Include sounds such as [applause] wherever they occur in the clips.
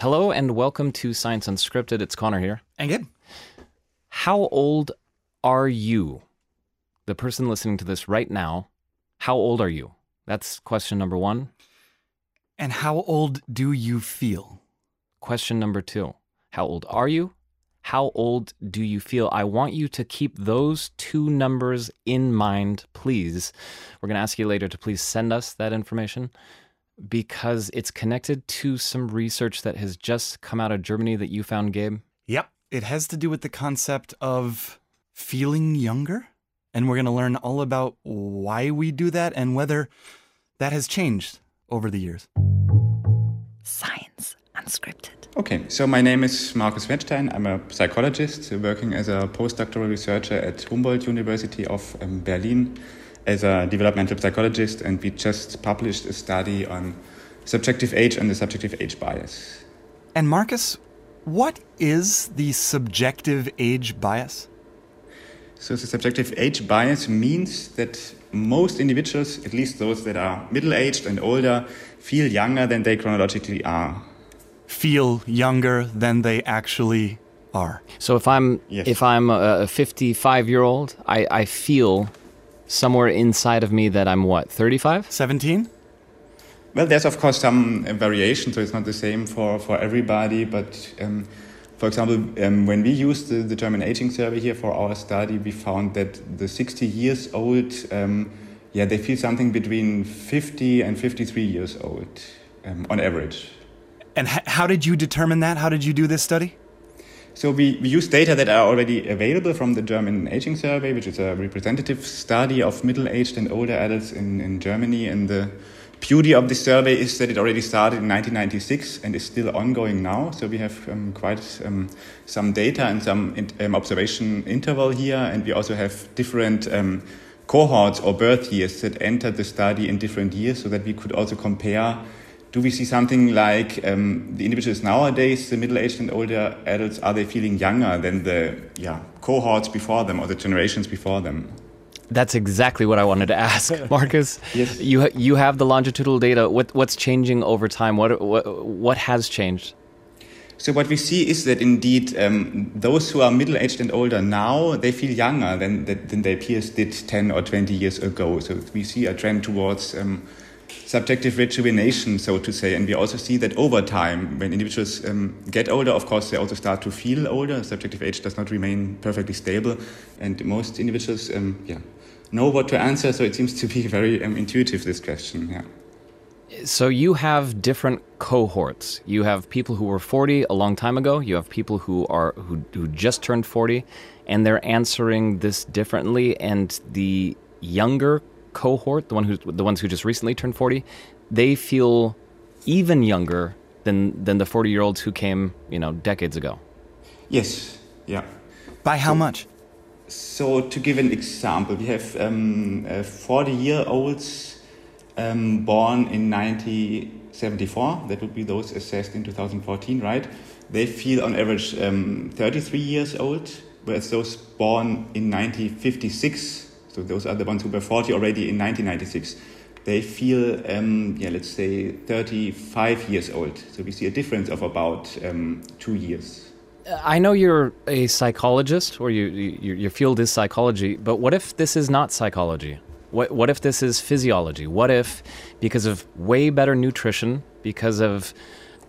Hello and welcome to Science Unscripted. It's Connor here. And good. How old are you? The person listening to this right now, how old are you? That's question number one. And how old do you feel? Question number two How old are you? How old do you feel? I want you to keep those two numbers in mind, please. We're going to ask you later to please send us that information because it's connected to some research that has just come out of Germany that you found, Gabe. Yep. It has to do with the concept of feeling younger. And we're going to learn all about why we do that and whether that has changed over the years. Science Unscripted. Okay, so my name is Markus Wettstein. I'm a psychologist working as a postdoctoral researcher at Humboldt University of um, Berlin as a developmental psychologist, and we just published a study on subjective age and the subjective age bias. And Markus, what is the subjective age bias? So, the subjective age bias means that most individuals, at least those that are middle aged and older, feel younger than they chronologically are. Feel younger than they actually are. So if I'm Yes. if I'm a 55 year old, I, I feel somewhere inside of me that I'm what 35. 17? Well, there's of course some uh, variation, so it's not the same for, for everybody. But um, for example, um, when we used the, the German aging survey here for our study, we found that the 60 years old, um, yeah, they feel something between 50 and 53 years old um, on average. And h- how did you determine that? How did you do this study? So we, we use data that are already available from the German Aging Survey, which is a representative study of middle-aged and older adults in, in Germany. And the beauty of this survey is that it already started in 1996 and is still ongoing now. So we have um, quite um, some data and some in, um, observation interval here. And we also have different um, cohorts or birth years that entered the study in different years so that we could also compare do we see something like um, the individuals nowadays, the middle-aged and older adults, are they feeling younger than the yeah, cohorts before them or the generations before them? That's exactly what I wanted to ask, [laughs] Markus. Yes. You ha- you have the longitudinal data. What what's changing over time? What what what has changed? So what we see is that indeed um, those who are middle-aged and older now, they feel younger than, than their peers did 10 or 20 years ago. So we see a trend towards um, subjective rejuvenation, so to say. And we also see that over time, when individuals um, get older, of course, they also start to feel older. Subjective age does not remain perfectly stable. And most individuals um, yeah, know what to answer, so it seems to be [laughs] very um, intuitive, this question. Yeah. So you have different cohorts. You have people who were 40 a long time ago. You have people who are who, who just turned 40 and they're answering this differently and the younger cohort, the one who the ones who just recently turned 40, they feel even younger than than the 40-year-olds who came, you know, decades ago. Yes, yeah. By how much? So to give an example, we have um, 40-year-olds um, born in 1974. That would be those assessed in 2014, right? They feel on average um, 33 years old, whereas those born in 1956, so those are the ones who were 40 already in 1996, they feel, um, yeah, let's say 35 years old. So we see a difference of about um, two years. I know you're a psychologist, or you, you, your field is psychology, but what if this is not psychology? What, what if this is physiology? What if, because of way better nutrition, because of,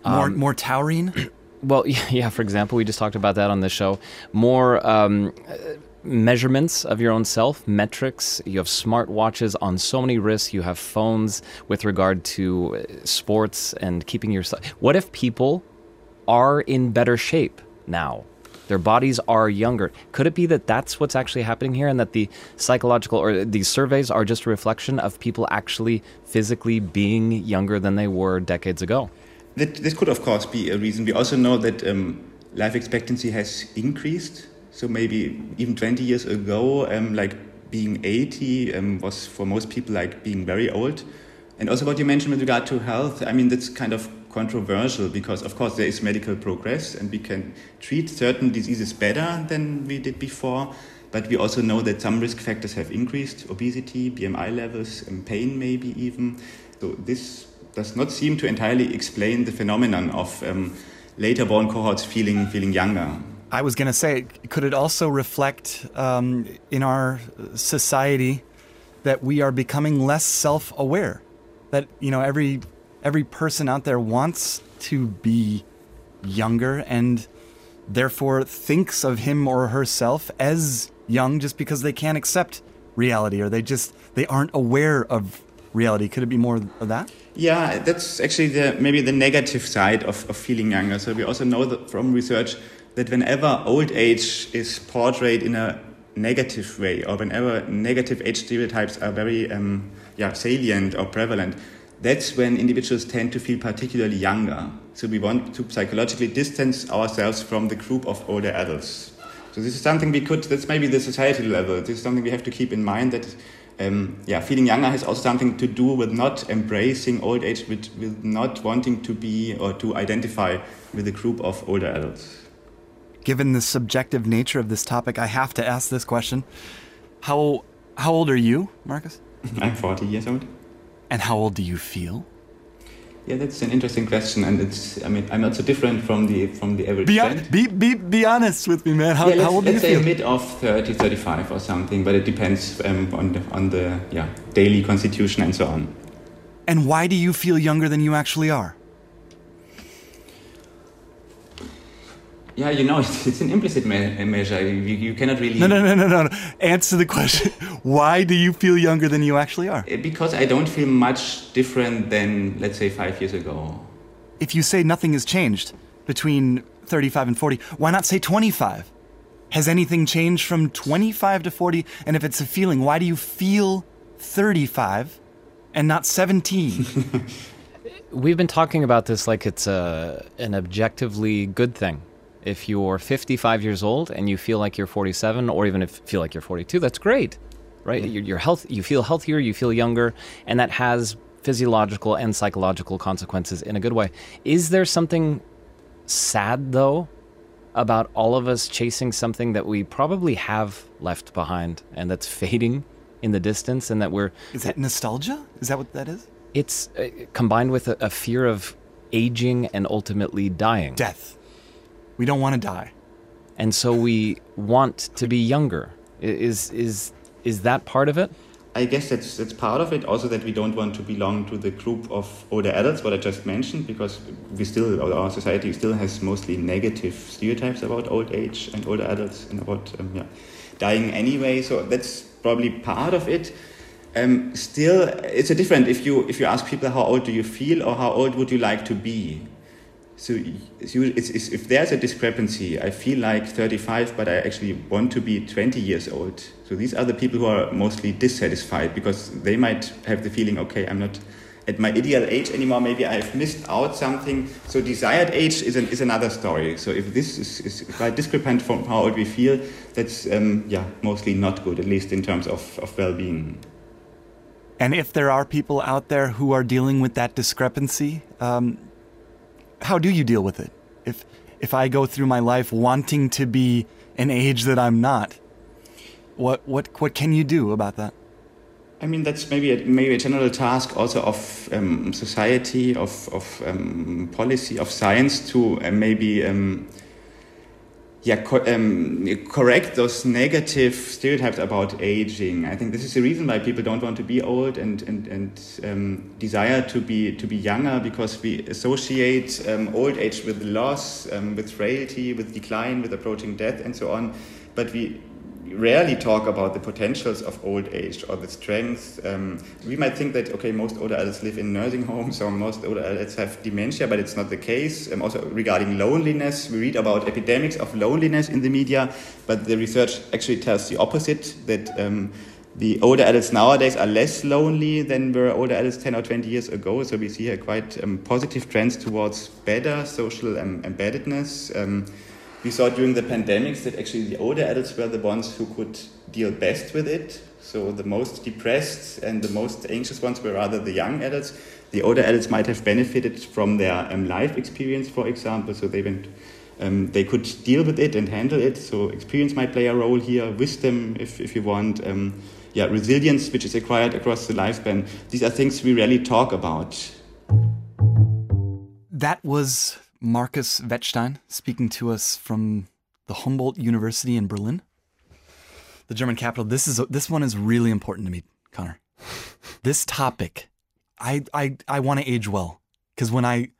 More, more taurine? [clears throat] well, [laughs] yeah, for example, we just talked about that on this show, more um, uh, measurements of your own self, metrics, you have smart watches on so many risks, you have phones with regard to uh, sports and keeping yourself. What if people are in better shape now? Their bodies are younger. Could it be that that's what's actually happening here and that the psychological or these surveys are just a reflection of people actually physically being younger than they were decades ago? That, this could, of course, be a reason. We also know that um, life expectancy has increased. So maybe even 20 years ago, um, like being 80 um, was for most people like being very old. And also what you mentioned with regard to health, I mean, that's kind of controversial because, of course, there is medical progress and we can treat certain diseases better than we did before. But we also know that some risk factors have increased obesity, BMI levels, and pain, maybe even. So this does not seem to entirely explain the phenomenon of um, later born cohorts feeling feeling younger. I was going to say, could it also reflect um, in our society that we are becoming less self-aware? That you know every every person out there wants to be younger and therefore thinks of him or herself as young just because they can't accept reality or they just they aren't aware of reality. Could it be more of that? Yeah that's actually the maybe the negative side of, of feeling younger. So we also know that from research that whenever old age is portrayed in a negative way or whenever negative age stereotypes are very um, yeah, salient or prevalent that's when individuals tend to feel particularly younger so we want to psychologically distance ourselves from the group of older adults so this is something we could, that's maybe the societal level. This is something we have to keep in mind that, um, yeah, feeling younger has also something to do with not embracing old age, with, with not wanting to be or to identify with a group of older adults. Given the subjective nature of this topic, I have to ask this question. How, how old are you, Markus? I'm 40 years old. And how old do you feel? Yeah, that's an interesting question, and it's. I mean, I'm not so different from the from the average. Be, be, be, be honest with me, man. How, yeah, how old do you feel? Let's say mid of 30, 35 or something, but it depends um, on the on the yeah daily constitution and so on. And why do you feel younger than you actually are? Yeah, you know, it's, [laughs] it's an implicit me measure. You, you, cannot really. No, no, no, no, no. Answer the question. [laughs] Why do you feel younger than you actually are? Eh, because I don't feel much different than, let's say, five years ago. If you say nothing has changed between 35 and 40, why not say 25? Has anything changed from 25 to 40? And if it's a feeling, why do you feel 35 and not 17? [laughs] We've been talking about this like it's a, an objectively good thing if you're 55 years old and you feel like you're 47, or even if you feel like you're 42, that's great, right? You're, you're health, you feel healthier, you feel younger, and that has physiological and psychological consequences in a good way. Is there something sad though about all of us chasing something that we probably have left behind and that's fading in the distance, and that we're is that nostalgia? Is that what that is? It's uh, combined with a, a fear of aging and ultimately dying. Death we don't want to die. And so we want to be younger. Is is is that part of it? I guess that's that's part of it. Also, that we don't want to belong to the group of older adults, what I just mentioned, because we still, our society still has mostly negative stereotypes about old age and older adults and about um, yeah, dying anyway. So that's probably part of it. Um, still, it's a different if you if you ask people how old do you feel or how old would you like to be so it's, it's, if there's a discrepancy, I feel like 35, but I actually want to be 20 years old. So these are the people who are mostly dissatisfied because they might have the feeling, okay, I'm not at my ideal age anymore. Maybe I've missed out something. So desired age is, an, is another story. So if this is, is quite discrepant from how old we feel, that's um, yeah mostly not good, at least in terms of, of well-being. And if there are people out there who are dealing with that discrepancy, um, how do you deal with it? If if I go through my life wanting to be an age that I'm not, what what what can you do about that? I mean, that's maybe a, maybe a general task also of um, society, of of um, policy, of science to uh, maybe um, yeah, co um, correct those negative stereotypes about aging. I think this is the reason why people don't want to be old and and and um, desire to be to be younger because we associate um, old age with loss, um, with frailty, with decline, with approaching death, and so on. But we rarely talk about the potentials of old age or the strengths. Um, we might think that, okay, most older adults live in nursing homes or most older adults have dementia, but it's not the case. Um, also, regarding loneliness, we read about epidemics of loneliness in the media, but the research actually tells the opposite that. Um, the older adults nowadays are less lonely than were older adults 10 or 20 years ago. So we see a quite um, positive trends towards better social um, embeddedness. Um, we saw during the pandemics that actually the older adults were the ones who could deal best with it. So the most depressed and the most anxious ones were rather the young adults. The older adults might have benefited from their um, life experience, for example, so they went. Um, they could deal with it and handle it. So experience might play a role here, wisdom, if, if you want, um, yeah, resilience, which is acquired across the lifespan. These are things we rarely talk about. That was Markus Wettstein speaking to us from the Humboldt University in Berlin, the German capital. This is this one is really important to me, Connor. this topic, I I I want to age well because when I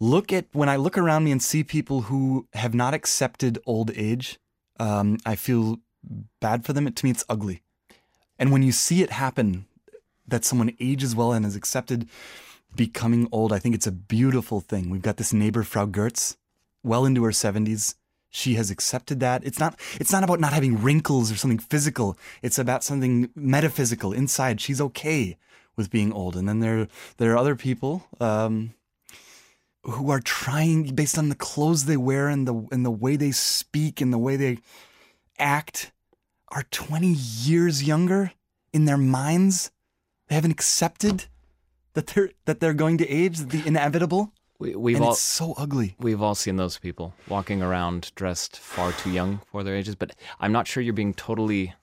look at when I look around me and see people who have not accepted old age, um, I feel bad for them. It, to me, it's ugly. And when you see it happen, that someone ages well and is accepted becoming old, I think it's a beautiful thing. We've got this neighbor, Frau Gertz, well into her 70s. She has accepted that. It's not it's not about not having wrinkles or something physical. It's about something metaphysical inside. She's okay with being old. And then there there are other people um, who are trying based on the clothes they wear and the and the way they speak and the way they act are 20 years younger in their minds. They haven't accepted that they're that they're going to age, the inevitable. We, we've and all it's so ugly. we've all seen those people walking around dressed far too young for their ages. But I'm not sure you're being totally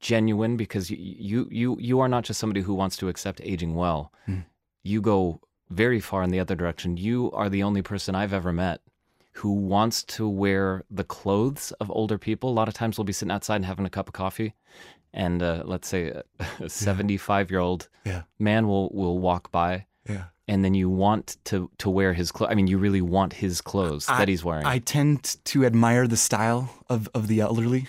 genuine because you you you, you are not just somebody who wants to accept aging well. Hmm. You go very far in the other direction. You are the only person I've ever met who wants to wear the clothes of older people. A lot of times we'll be sitting outside and having a cup of coffee, and uh, let's say a [laughs] 75 year old Yeah. man will will walk by Yeah. and then you want to to wear his clothes. I mean, you really want his clothes that he's wearing. I tend to admire the style of, of the elderly,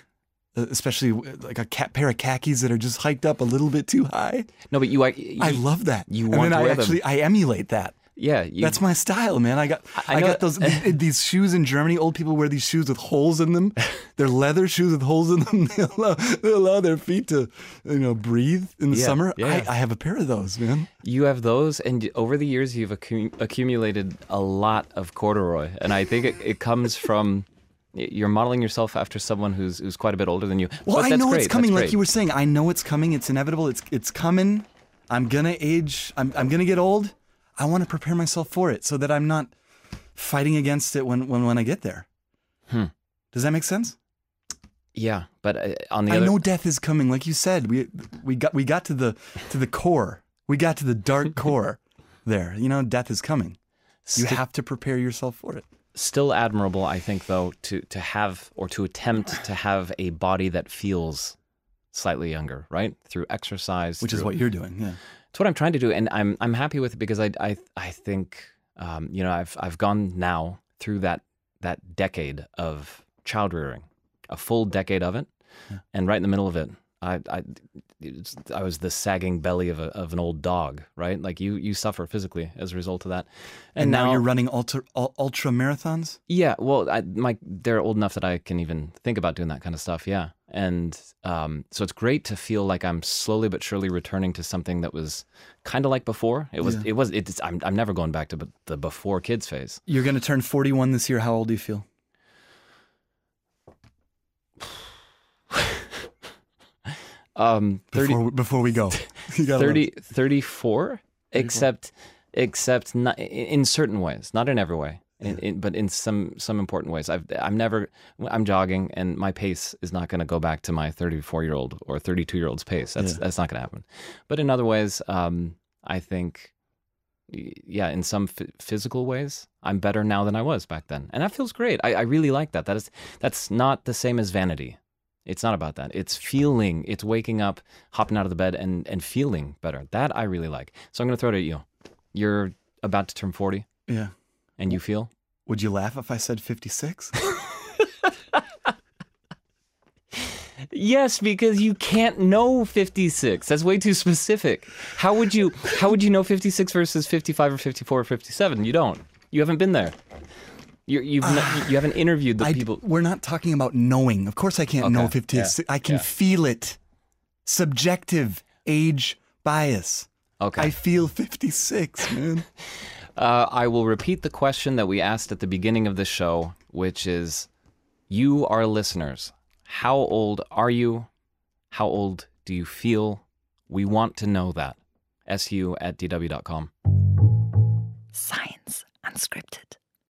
uh, especially like a ca- pair of khakis that are just hiked up a little bit too high. no, but you, I, you, I love that. you and want then to I wear them. actually I emulate that. Yeah, you, That's my style, man. I got I I, got those [laughs] th- these shoes in Germany. Old people wear these shoes with holes in them. [laughs] They're leather shoes with holes in them. [laughs] They allow, they allow their feet to you know breathe in the Yeah, summer. yeah. I, I have a pair of those, man. you have those, and over the years you've accu- accumulated a lot of corduroy, and I think it, it comes from you're modeling yourself after someone who's who's quite a bit older than you. Well, I know great, it's coming. Like you were saying, I know it's coming. It's inevitable. It's it's coming. I'm gonna age. I'm I'm gonna get old. I want to prepare myself for it so that I'm not fighting against it when when when I get there. Hmm. Does that make sense? Yeah, but uh, on the I other, know death is coming. Like you said, we we got we got to the to the core. We got to the dark [laughs] core. There, you know, death is coming. You have to prepare yourself for it. still admirable, I think, though, to to have or to attempt to have a body that feels slightly younger, right? Through exercise, Which is what you're doing. Yeah. It's what I'm trying to do, and I'm I'm happy with it because I I I think um, you know I've I've gone now through that that decade of child rearing, a full decade of it, and right in the middle of it, I I it's, I was the sagging belly of a, of an old dog, right? Like you you suffer physically as a result of that, And, now, you're running ultra ultra marathons. yeah, well, I, my they're old enough that I can even think about doing that kind of stuff. Yeah, and um, so it's great to feel like I'm slowly but surely returning to something that was kind of like before. It was. Yeah. It was. It's. I'm. I'm never going back to b- the before kids phase. You're going to turn 41 this year. How old do you feel? [sighs] Um, 30, Before, before we go, [laughs] [laughs] You gotta 30 34, except except not, in certain ways, not in every way. In, in, but in some some important ways, I've I'm never I'm jogging and my pace is not going to go back to my 34 year old or 32 year old's pace. That's Yeah. that's not going to happen. But in other ways, um, I think, yeah, in some f- physical ways, I'm better now than I was back then, and that feels great. I, I really like that. That is that's not the same as vanity. It's not about that. It's feeling. It's waking up, hopping out of the bed, and and feeling better. That I really like. So I'm going to throw it at you. You're about to turn 40, Yeah. And you feel. Would you laugh if I said 56? [laughs] Yes, because you can't know 56. That's way too specific. How would you how would you know 56 versus 55 or 54 or 57? You don't. You haven't been there. You're, you've not, ah, you haven't interviewed the I, people. we're not talking about knowing. Of course, I can't know 56. yeah, I can yeah. feel it. Subjective age bias. Okay. I feel 56, man. [laughs] Uh, I will repeat the question that we asked at the beginning of the show, which is you, are listeners, how old are you? How old do you feel? We want to know that. SU at DW.com. Science Unscripted.